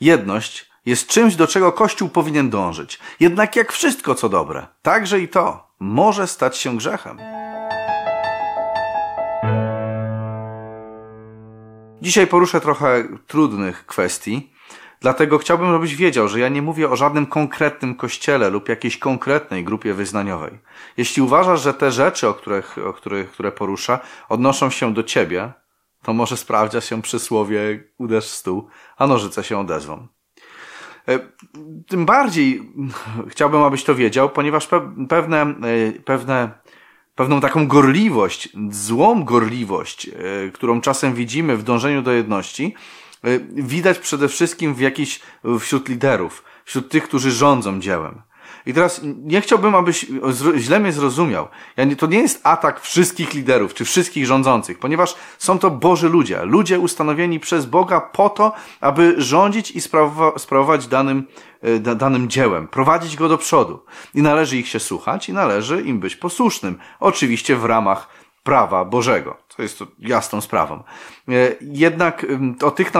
Jedność jest czymś, do czego Kościół powinien dążyć. Jednak jak wszystko, co dobre, także i to może stać się grzechem. Dzisiaj poruszę trochę trudnych kwestii, dlatego chciałbym, żebyś wiedział, że ja nie mówię o żadnym konkretnym kościele lub jakiejś konkretnej grupie wyznaniowej. Jeśli uważasz, że te rzeczy, o których, o których które poruszę, odnoszą się do ciebie, to może sprawdza się przysłowie uderz w stół, a nożyce się odezwą. E, tym bardziej chciałbym, abyś to wiedział, ponieważ pewne, e, pewne, pewną taką gorliwość, złą gorliwość, e, którą czasem widzimy w dążeniu do jedności, widać przede wszystkim w jakiś, wśród liderów, wśród tych, którzy rządzą dziełem. I teraz nie chciałbym, abyś źle mnie zrozumiał. to nie jest atak wszystkich liderów czy wszystkich rządzących, ponieważ są to Boży ludzie. Ludzie ustanowieni przez Boga po to, aby rządzić i sprawować danym, e, danym dziełem, prowadzić go do przodu. I należy ich się słuchać i należy im być posłusznym. Oczywiście w ramach prawa Bożego. To jest to jasną sprawą. E, jednak o tych,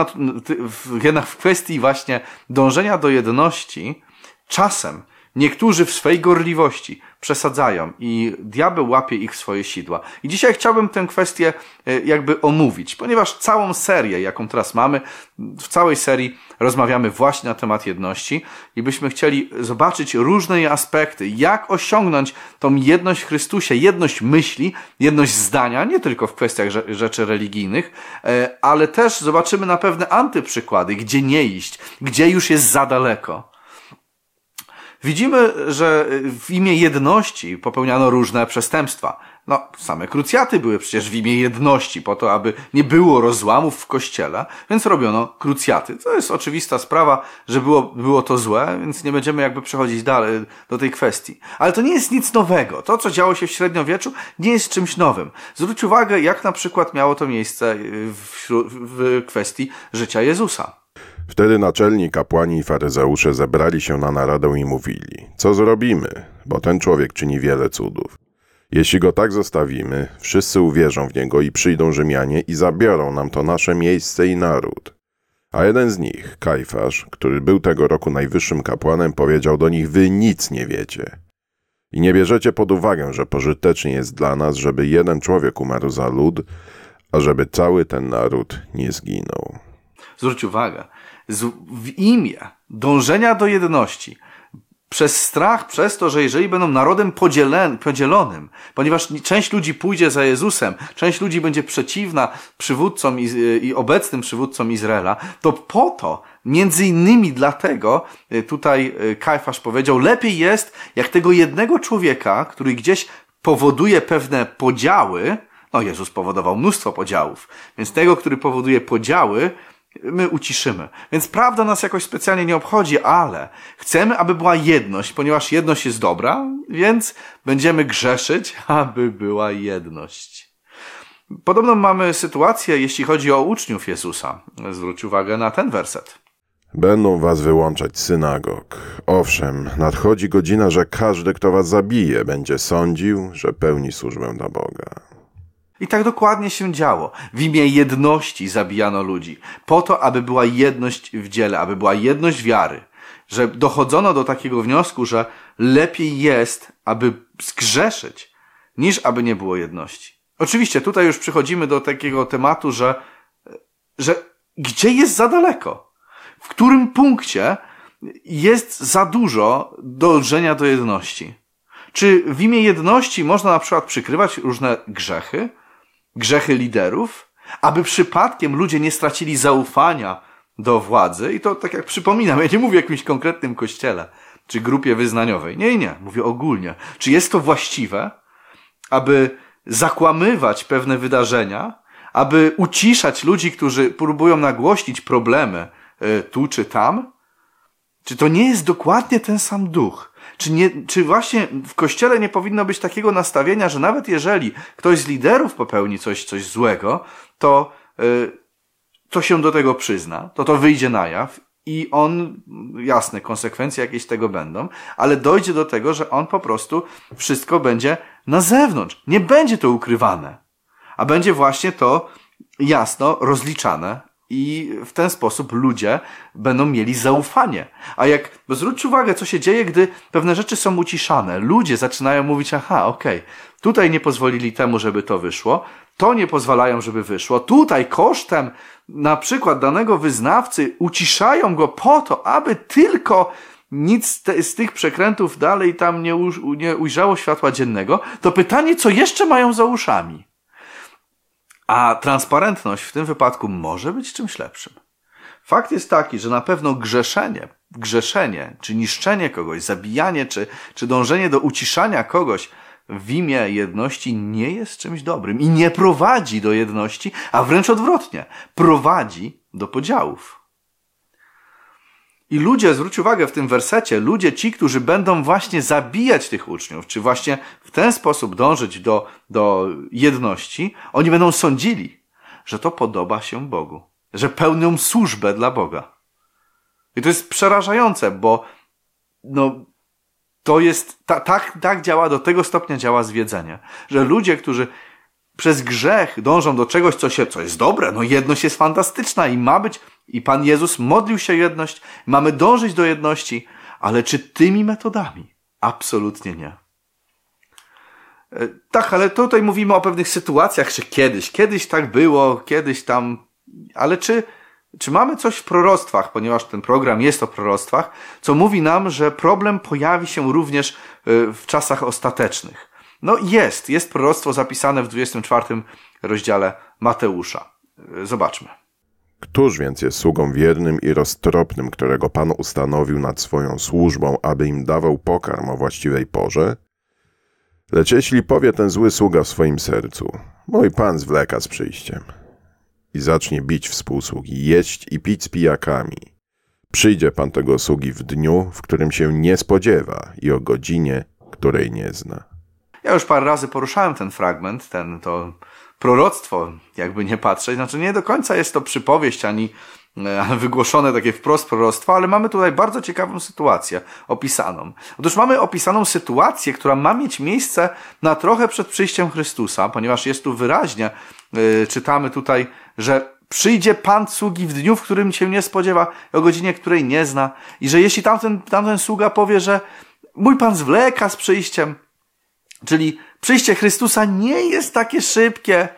jednak w kwestii właśnie dążenia do jedności, czasem Niektórzy w swej gorliwości przesadzają i diabeł łapie ich w swoje sidła. I dzisiaj chciałbym tę kwestię e, jakby omówić, ponieważ całą serię, jaką teraz mamy, w całej serii rozmawiamy właśnie na temat jedności i byśmy chcieli zobaczyć różne jej aspekty, jak osiągnąć tą jedność w Chrystusie, jedność myśli, jedność zdania, nie tylko w kwestiach rzeczy religijnych, e, ale też zobaczymy na pewne antyprzykłady, gdzie nie iść, gdzie już jest za daleko. Widzimy, że w imię jedności popełniano różne przestępstwa. No, same krucjaty były przecież w imię jedności, po to, aby nie było rozłamów w kościele, więc robiono krucjaty. To jest oczywista sprawa, że było, było to złe, więc nie będziemy jakby przechodzić dalej do tej kwestii. Ale to nie jest nic nowego. To, co działo się w średniowieczu, nie jest czymś nowym. Zwróć uwagę, jak na przykład miało to miejsce w, w kwestii życia Jezusa. Wtedy naczelni kapłani i faryzeusze zebrali się na naradę i mówili: Co zrobimy? Bo ten człowiek czyni wiele cudów. Jeśli go tak zostawimy, wszyscy uwierzą w niego i przyjdą Rzymianie i zabiorą nam to nasze miejsce i naród. A jeden z nich, Kajfasz, który był tego roku najwyższym kapłanem, powiedział do nich: Wy nic nie wiecie. I nie bierzecie pod uwagę, że pożytecznie jest dla nas, żeby jeden człowiek umarł za lud, a żeby cały ten naród nie zginął. Zwróć uwagę, w imię dążenia do jedności, przez strach, przez to, że jeżeli będą narodem podzielonym, ponieważ część ludzi pójdzie za Jezusem, część ludzi będzie przeciwna przywódcom i, i obecnym przywódcom Izraela, to po to, między innymi dlatego, y, tutaj y, Kajfasz powiedział, lepiej jest, jak tego jednego człowieka, który gdzieś powoduje pewne podziały, no Jezus powodował mnóstwo podziałów, więc tego, który powoduje podziały, my uciszymy. Więc prawda nas jakoś specjalnie nie obchodzi, ale chcemy, aby była jedność, ponieważ jedność jest dobra, więc będziemy grzeszyć, aby była jedność. Podobną mamy sytuację, jeśli chodzi o uczniów Jezusa. Zwróć uwagę na ten werset. Będą was wyłączać synagog. Owszem, nadchodzi godzina, że każdy, kto was zabije, będzie sądził, że pełni służbę dla Boga. I tak dokładnie się działo. W imię jedności zabijano ludzi. Po to, aby była jedność w dziele, aby była jedność wiary. Że dochodzono do takiego wniosku, że lepiej jest, aby zgrzeszyć, niż aby nie było jedności. Oczywiście tutaj już przychodzimy do takiego tematu, że, że gdzie jest za daleko? W którym punkcie jest za dużo dążenia do jedności? Czy w imię jedności można na przykład przykrywać różne grzechy? Grzechy liderów, aby przypadkiem ludzie nie stracili zaufania do władzy. I to tak jak przypominam, ja nie mówię o jakimś konkretnym kościele czy grupie wyznaniowej. Nie, nie, mówię ogólnie. Czy jest to właściwe, aby zakłamywać pewne wydarzenia, aby uciszać ludzi, którzy próbują nagłośnić problemy y, tu czy tam? Czy to nie jest dokładnie ten sam duch? Czy, nie, czy właśnie w kościele nie powinno być takiego nastawienia, że nawet jeżeli ktoś z liderów popełni coś, coś złego, to, yy, to się do tego przyzna, to to wyjdzie na jaw i on, jasne, konsekwencje jakieś tego będą, ale dojdzie do tego, że on po prostu wszystko będzie na zewnątrz. Nie będzie to ukrywane, a będzie właśnie to jasno rozliczane i w ten sposób ludzie będą mieli zaufanie. A jak, bo zwróćcie uwagę, co się dzieje, gdy pewne rzeczy są uciszane. Ludzie zaczynają mówić, aha, okej, okay, tutaj nie pozwolili temu, żeby to wyszło, to nie pozwalają, żeby wyszło. Tutaj kosztem na przykład danego wyznawcy uciszają go po to, aby tylko nic te, z tych przekrętów dalej tam nie, u, nie ujrzało światła dziennego, to pytanie, co jeszcze mają za uszami? A transparentność w tym wypadku może być czymś lepszym. Fakt jest taki, że na pewno grzeszenie, grzeszenie, czy niszczenie kogoś, zabijanie, czy, czy dążenie do uciszania kogoś w imię jedności nie jest czymś dobrym i nie prowadzi do jedności, a wręcz odwrotnie, prowadzi do podziałów. I ludzie, zwróć uwagę w tym wersecie, ludzie ci, którzy będą właśnie zabijać tych uczniów, czy właśnie w ten sposób dążyć do, do jedności, oni będą sądzili, że to podoba się Bogu, że pełnią służbę dla Boga. I to jest przerażające, bo no, to jest, ta, tak, tak działa, do tego stopnia działa zwiedzenie, że ludzie, którzy przez grzech dążą do czegoś, co, się, co jest dobre. No jedność jest fantastyczna i ma być, i Pan Jezus modlił się jedność, mamy dążyć do jedności, ale czy tymi metodami? Absolutnie nie. E, tak, ale tutaj mówimy o pewnych sytuacjach, że kiedyś, kiedyś tak było, kiedyś tam, ale czy, czy mamy coś w proroctwach, ponieważ ten program jest o proroctwach, co mówi nam, że problem pojawi się również e, w czasach ostatecznych. No jest, jest proroctwo zapisane w 24 rozdziale Mateusza. Zobaczmy. Któż więc jest sługą wiernym i roztropnym, którego Pan ustanowił nad swoją służbą, aby im dawał pokarm o właściwej porze? Lecz jeśli powie ten zły sługa w swoim sercu, mój Pan zwleka z przyjściem i zacznie bić współsługi, jeść i pić z pijakami, przyjdzie Pan tego sługi w dniu, w którym się nie spodziewa i o godzinie, której nie zna. Ja już parę razy poruszałem ten fragment, ten, to proroctwo, jakby nie patrzeć. Znaczy nie do końca jest to przypowieść, ani e, wygłoszone takie wprost proroctwo, ale mamy tutaj bardzo ciekawą sytuację opisaną. Otóż mamy opisaną sytuację, która ma mieć miejsce na trochę przed przyjściem Chrystusa, ponieważ jest tu wyraźnie, yy, czytamy tutaj, że przyjdzie Pan sługi w dniu, w którym się nie spodziewa, o godzinie, której nie zna i że jeśli tamten, tamten sługa powie, że mój Pan zwleka z przyjściem, Czyli przyjście Chrystusa nie jest takie szybkie,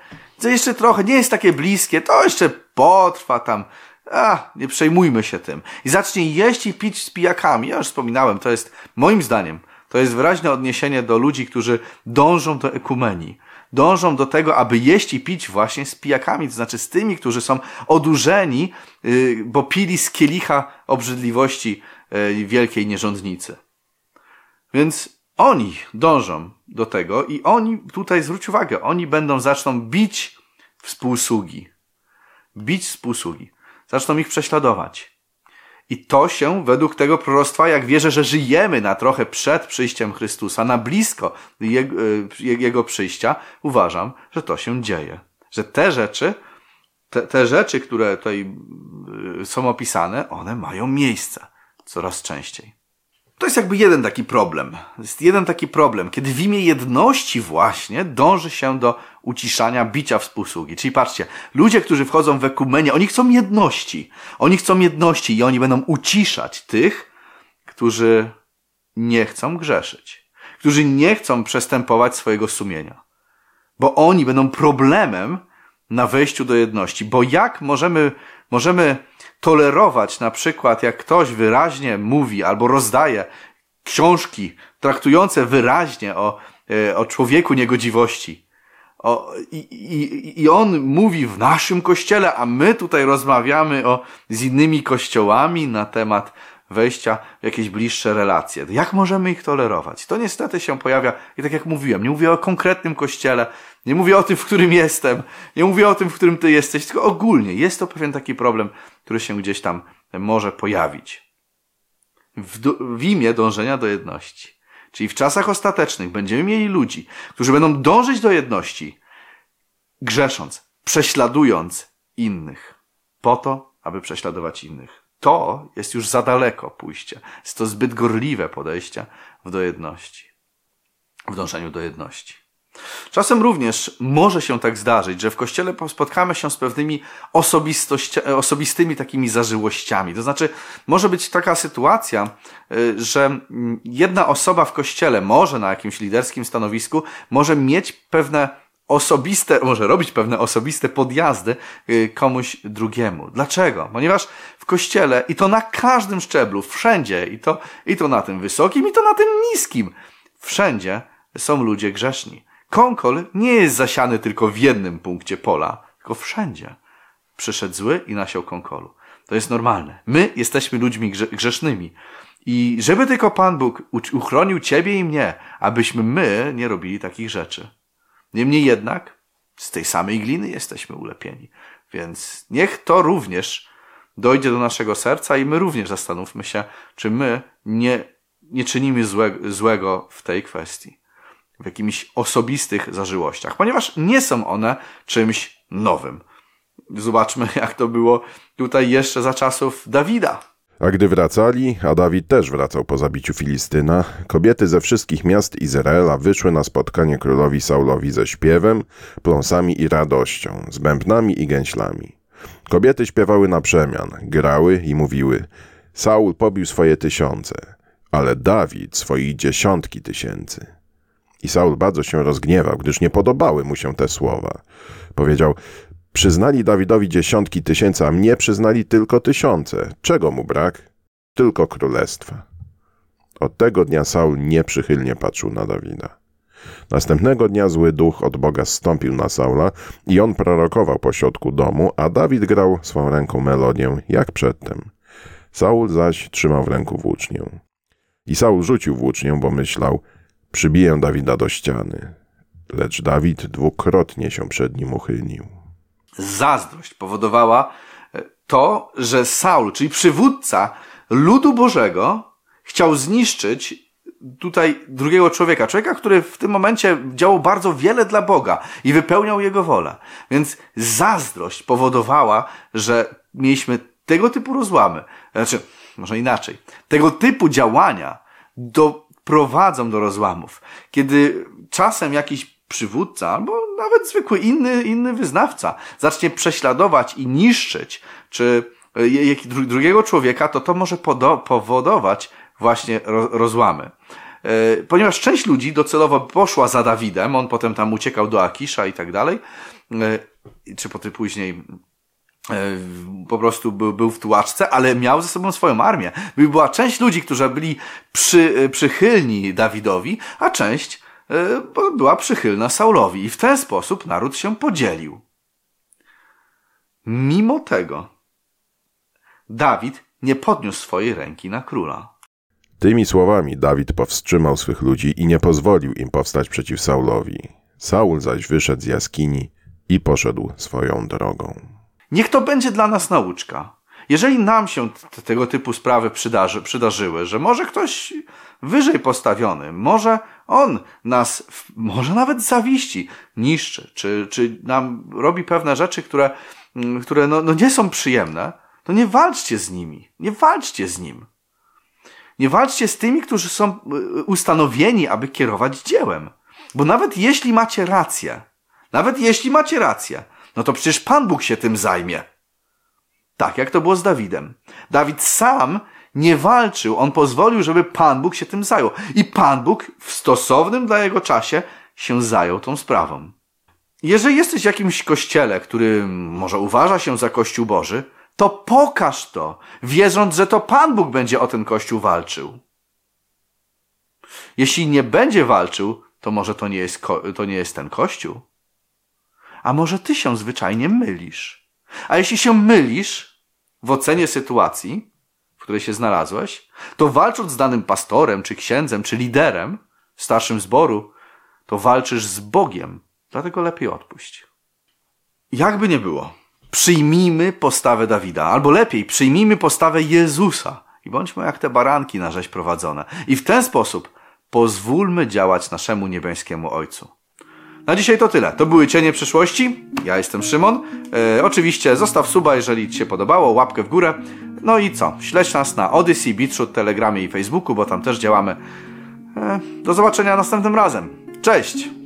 to jeszcze trochę, nie jest takie bliskie, to jeszcze potrwa tam. A, nie przejmujmy się tym. I zacznie jeść i pić z pijakami. Ja już wspominałem, to jest, moim zdaniem, to jest wyraźne odniesienie do ludzi, którzy dążą do ekumenii. Dążą do tego, aby jeść i pić właśnie z pijakami, to znaczy z tymi, którzy są odurzeni, yy, bo pili z kielicha obrzydliwości yy, wielkiej nierządnicy. Więc oni dążą do tego i oni, tutaj zwróć uwagę, oni będą, zaczną bić współsługi. Bić współsługi. Zaczną ich prześladować. I to się według tego proroctwa, jak wierzę, że żyjemy na trochę przed przyjściem Chrystusa, na blisko Jego, jego przyjścia, uważam, że to się dzieje. Że te rzeczy, te, te rzeczy, które tutaj y, są opisane, one mają miejsce coraz częściej. To jest jakby jeden taki problem. Jest jeden taki problem, kiedy w imię jedności właśnie dąży się do uciszania bicia współsługi. Czyli patrzcie, ludzie, którzy wchodzą w ekumenię, oni chcą jedności. Oni chcą jedności i oni będą uciszać tych, którzy nie chcą grzeszyć. Którzy nie chcą przestępować swojego sumienia. Bo oni będą problemem na wejściu do jedności. Bo jak możemy, możemy tolerować na przykład, jak ktoś wyraźnie mówi albo rozdaje książki traktujące wyraźnie o, e, o człowieku niegodziwości. O, i, i, I on mówi w naszym kościele, a my tutaj rozmawiamy o, z innymi kościołami na temat wejścia w jakieś bliższe relacje. Jak możemy ich tolerować? To niestety się pojawia, i tak jak mówiłem, nie mówię o konkretnym kościele, nie mówię o tym, w którym jestem, nie mówię o tym, w którym ty jesteś, tylko ogólnie jest to pewien taki problem, który się gdzieś tam może pojawić. W, w imię dążenia do jedności. Czyli w czasach ostatecznych będziemy mieli ludzi, którzy będą dążyć do jedności, grzesząc, prześladując innych, po to, aby prześladować innych. To jest już za daleko pójście. Jest to zbyt gorliwe podejście w do jedności, w dążeniu do jedności. Czasem również może się tak zdarzyć, że w kościele spotkamy się z pewnymi osobistymi takimi zażyłościami. To znaczy, może być taka sytuacja, y, że mm, jedna osoba w kościele może na jakimś liderskim stanowisku może mieć pewne osobiste, może robić pewne osobiste podjazdy y, komuś drugiemu. Dlaczego? Ponieważ w kościele i to na każdym szczeblu, wszędzie, i to, i to na tym wysokim, i to na tym niskim, wszędzie są ludzie grzeszni. Konkol nie jest zasiany tylko w jednym punkcie pola, tylko wszędzie. Przyszedł zły i nasiął konkolu. To jest normalne. My jesteśmy ludźmi grzesznymi. I żeby tylko Pan Bóg uchronił Ciebie i mnie, abyśmy my nie robili takich rzeczy. Niemniej jednak z tej samej gliny jesteśmy ulepieni. Więc niech to również dojdzie do naszego serca i my również zastanówmy się, czy my nie, nie czynimy złe, złego w tej kwestii w jakimiś osobistych zażyłościach, ponieważ nie są one czymś nowym. Zobaczmy, jak to było tutaj jeszcze za czasów Dawida. A gdy wracali, a Dawid też wracał po zabiciu Filistyna, kobiety ze wszystkich miast Izraela wyszły na spotkanie królowi Saulowi ze śpiewem, pląsami i radością, z bębnami i gęślami. Kobiety śpiewały na przemian, grały i mówiły: Saul pobił swoje tysiące, ale Dawid swoich dziesiątki tysięcy. I Saul bardzo się rozgniewał, gdyż nie podobały mu się te słowa. Powiedział, przyznali Dawidowi dziesiątki tysięcy, a mnie przyznali tylko tysiące. Czego mu brak? Tylko królestwa. Od tego dnia Saul nieprzychylnie patrzył na Dawida. Następnego dnia zły duch od Boga zstąpił na Saula i on prorokował po środku domu, a Dawid grał swą ręką melodię, jak przedtem. Saul zaś trzymał w ręku włócznię. I Saul rzucił włócznię, bo myślał, Przybiję Dawida do ściany, lecz Dawid dwukrotnie się przed nim uchylił. Zazdrość powodowała e, to, że Saul, czyli przywódca ludu Bożego, chciał zniszczyć tutaj drugiego człowieka. Człowieka, który w tym momencie działał bardzo wiele dla Boga i wypełniał jego wolę. Więc zazdrość powodowała, że mieliśmy tego typu rozłamy. Znaczy, może inaczej. Tego typu działania do prowadzą do rozłamów. Kiedy czasem jakiś przywódca albo nawet zwykły inny, inny wyznawca zacznie prześladować i niszczyć, czy e, drugiego człowieka, to to może powodować właśnie rozłamy. E, ponieważ część ludzi docelowo poszła za Dawidem, on potem tam uciekał do Akisza i tak dalej, e, czy potem później po prostu był, był w tułaczce, ale miał ze sobą swoją armię. Była część ludzi, którzy byli przy, przychylni Dawidowi, a część e, była przychylna Saulowi. I w ten sposób naród się podzielił. Mimo tego Dawid nie podniósł swojej ręki na króla. Tymi słowami Dawid powstrzymał swych ludzi i nie pozwolił im powstać przeciw Saulowi. Saul zaś wyszedł z jaskini i poszedł swoją drogą. Niech to będzie dla nas nauczka. Jeżeli nam się tego typu sprawy przydarzy, przydarzyły, że może ktoś wyżej postawiony, może on nas, może nawet zawiści, niszczy, czy, czy nam robi pewne rzeczy, które, mm, które no, no nie są przyjemne, to nie walczcie z nimi. Nie walczcie z nim. Nie walczcie z tymi, którzy są y, ustanowieni, aby kierować dziełem. Bo nawet jeśli macie rację, nawet jeśli macie rację, no to przecież Pan Bóg się tym zajmie. Tak jak to było z Dawidem. Dawid sam nie walczył, on pozwolił, żeby Pan Bóg się tym zajął. I Pan Bóg w stosownym dla jego czasie się zajął tą sprawą. Jeżeli jesteś w jakimś kościele, który może uważa się za Kościół Boży, to pokaż to, wierząc, że to Pan Bóg będzie o ten Kościół walczył. Jeśli nie będzie walczył, to może to nie jest, to nie jest ten Kościół. A może ty się zwyczajnie mylisz? A jeśli się mylisz w ocenie sytuacji, której się znalazłeś, to walcząc z danym pastorem, czy księdzem, czy liderem, starszym zboru, to walczysz z Bogiem. Dlatego lepiej odpuść. Jakby nie było, przyjmijmy postawę Dawida, albo lepiej, przyjmijmy postawę Jezusa i bądźmy jak te baranki na rzeź prowadzone. I w ten sposób pozwólmy działać naszemu niebiańskiemu Ojcu. Na dzisiaj to tyle. To były Cienie Przyszłości. Ja jestem Szymon. E, oczywiście zostaw suba, jeżeli Ci się podobało, łapkę w górę. No i co? Śledź nas na Odyssey, Beatshoot, Telegramie i Facebooku, bo tam też działamy. E, do zobaczenia następnym razem. Cześć!